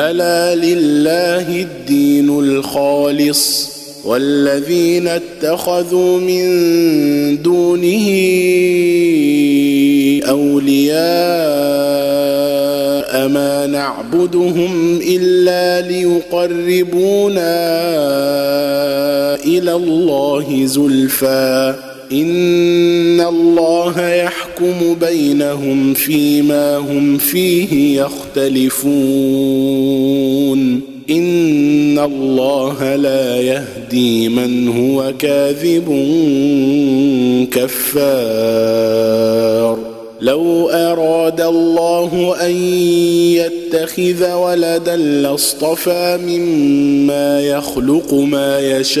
ألا لله الدين الخالص والذين اتخذوا من دونه أولياء ما نعبدهم إلا ليقربونا إلى الله زلفى إن الله يحكم بينهم فيما هم فيه يختلفون. إن الله لا يهدي من هو كاذب كفار. لو أراد الله أن يتخذ ولدا لاصطفى مما يخلق ما يشاء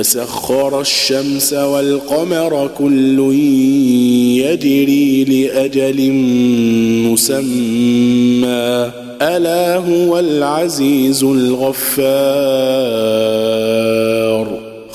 وسخر الشمس والقمر كل يجري لأجل مسمى. ألا هو العزيز الغفار.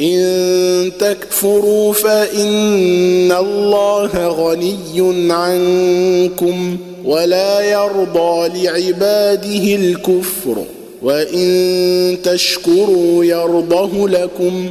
إن تكفروا فإن الله غني عنكم ولا يرضى لعباده الكفر وإن تشكروا يرضه لكم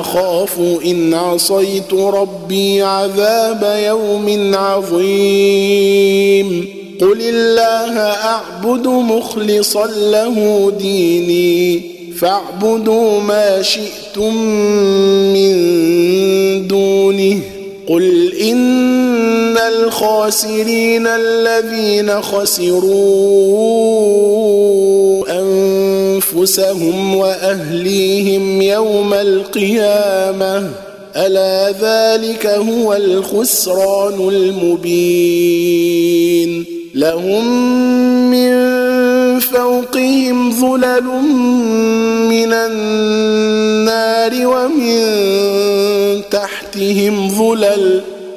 أخاف إن عصيت ربي عذاب يوم عظيم. قل الله أعبد مخلصا له ديني فاعبدوا ما شئتم من دونه. قل إن الخاسرين الذين خسروا أنفسهم وأهليهم يوم القيامة. ألا ذلك هو الخسران المبين. لهم من فوقهم ظلل من النار ومن تحتهم ظلل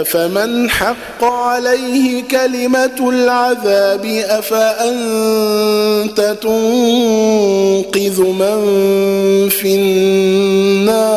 أفمن حق عليه كلمة العذاب أفأنت تنقذ من في النار؟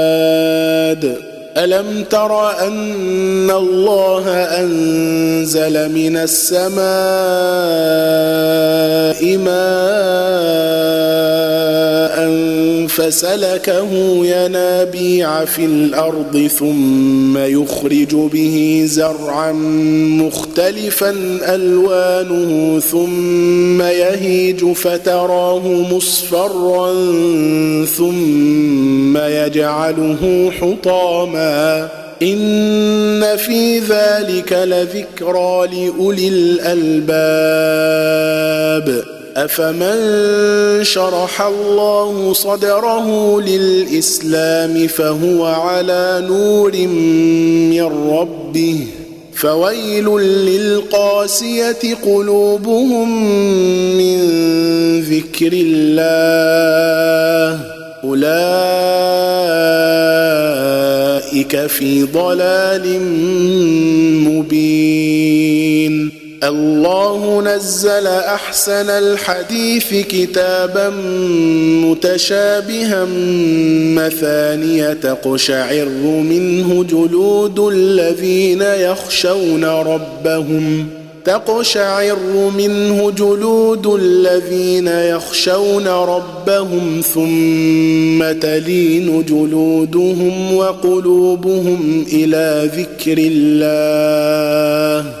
ألم تر أن الله أنزل من السماء ماء فسلكه ينابيع في الأرض ثم يخرج به زرعا مختلفا ألوانه ثم يهيج فتراه مصفرا ثم يجعله حطاما. إن في ذلك لذكرى لأولي الألباب. أفمن شرح الله صدره للإسلام فهو على نور من ربه فويل للقاسية قلوبهم من ذكر الله أولئك في ضلال مبين الله نزل أحسن الحديث كتابا متشابها مثانية تقشعر منه جلود الذين يخشون ربهم. تقشعر منه جلود الذين يخشون ربهم ثم تلين جلودهم وقلوبهم إلى ذكر الله.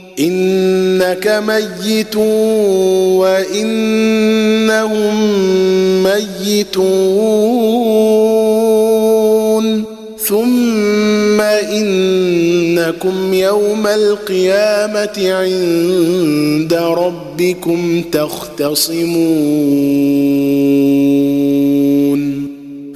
إنك ميت وإنهم ميتون. ثم إنكم يوم القيامة عند ربكم تختصمون.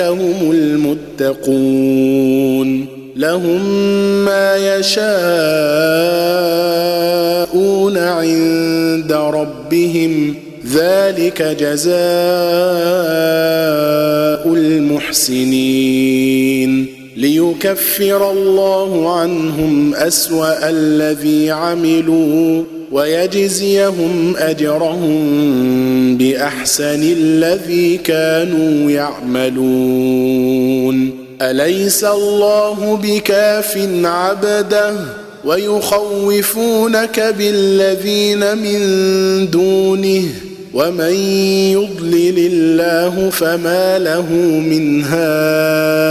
هم المتقون لهم ما يشاءون عند ربهم ذلك جزاء المحسنين ليكفر الله عنهم أسوأ الذي عملوا ويجزيهم أجرهم بأحسن الذي كانوا يعملون. أليس الله بكاف عبده ويخوفونك بالذين من دونه؟ ومن يضلل الله فما له من هاد.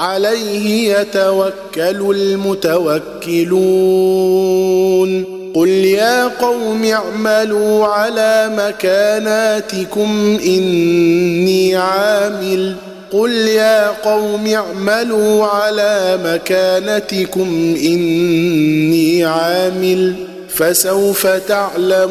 عليه يتوكل المتوكلون. قل يا قوم اعملوا على مكاناتكم إني عامل. قل يا قوم اعملوا على مكانتكم إني عامل. فسوف تعلمون.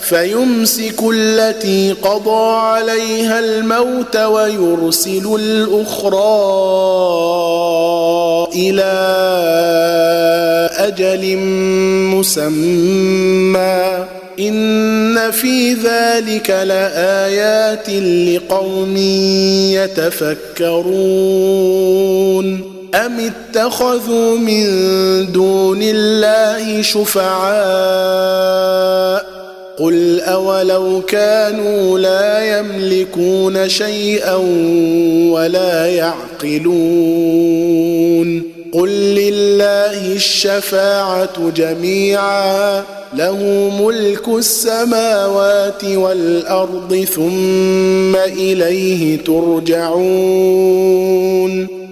فيمسك التي قضى عليها الموت ويرسل الأخرى إلى أجل مسمى. إن في ذلك لآيات لقوم يتفكرون. أم اتخذوا من دون الله شفعاء قل أولو كانوا لا يملكون شيئا ولا يعقلون قل لله الشفاعة جميعا له ملك السماوات والأرض ثم إليه ترجعون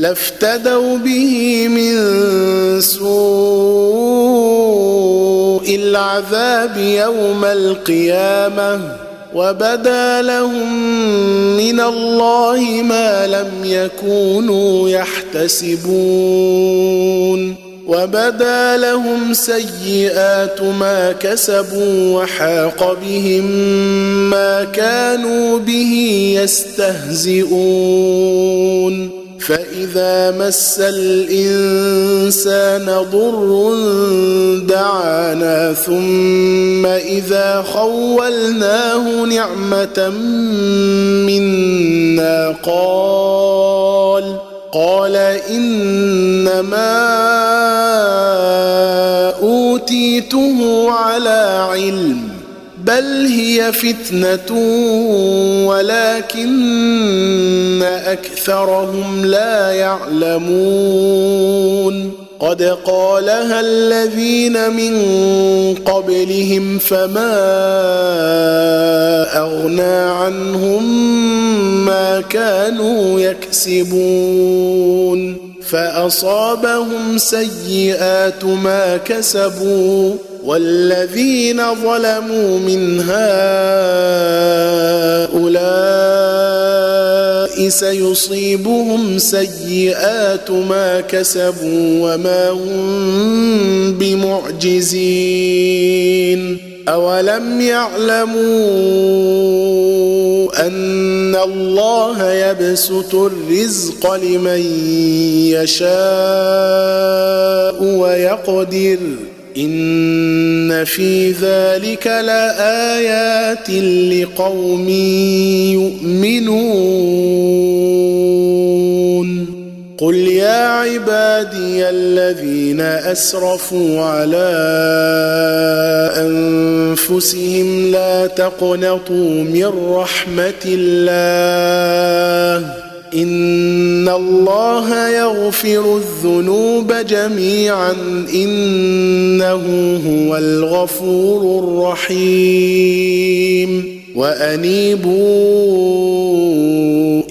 لافتدوا به من سوء العذاب يوم القيامة وبدا لهم من الله ما لم يكونوا يحتسبون وبدا لهم سيئات ما كسبوا وحاق بهم ما كانوا به يستهزئون فإذا مس الإنسان ضر دعانا ثم إذا خولناه نعمة منا قال قال إنما أوتيته على علم بل هي فتنة ولكن أكثرهم لا يعلمون. قد قالها الذين من قبلهم فما أغنى عنهم ما كانوا يكسبون. فأصابهم سيئات ما كسبوا. والذين ظلموا من هؤلاء سيصيبهم سيئات ما كسبوا وما هم بمعجزين. أولم يعلموا أن الله يبسط الرزق لمن يشاء ويقدر؟ إن في ذلك لآيات لقوم يؤمنون. قل يا عبادي الذين أسرفوا على أنفسهم لا تقنطوا من رحمة الله. ان الله يغفر الذنوب جميعا انه هو الغفور الرحيم وانيبوا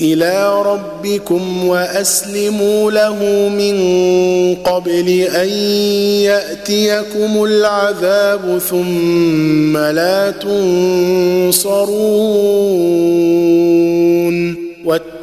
إلى ربكم واسلموا له من قبل ان ياتيكم العذاب ثم لا تنصرون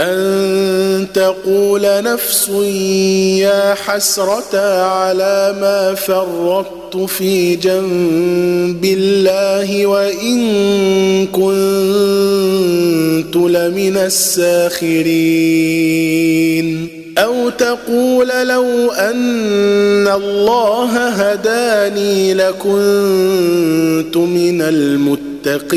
أن تقول نفس يا حسرة على ما فرطت في جنب الله وإن كنت لمن الساخرين. أو تقول لو أن الله هداني لكنت من المتقين.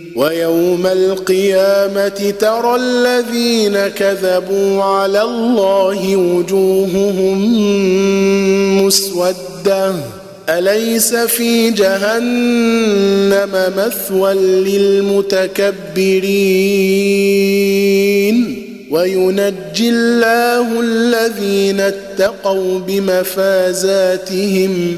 ويوم القيامة ترى الذين كذبوا على الله وجوههم مسودة. أليس في جهنم مثوى للمتكبرين؟ وينجي الله الذين اتقوا بمفازاتهم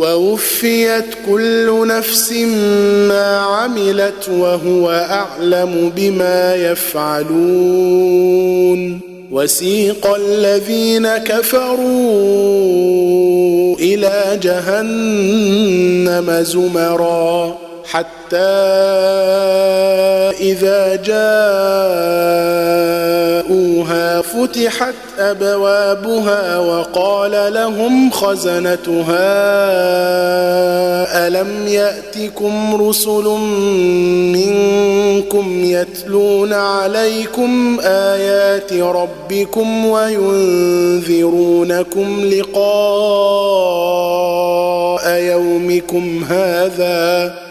ووفيت كل نفس ما عملت وهو أعلم بما يفعلون. وسيق الذين كفروا إلى جهنم زمرا. حتى إذا جاءوها فتحت أبوابها وقال لهم خزنتها ألم يأتكم رسل منكم يتلون عليكم آيات ربكم وينذرونكم لقاء يومكم هذا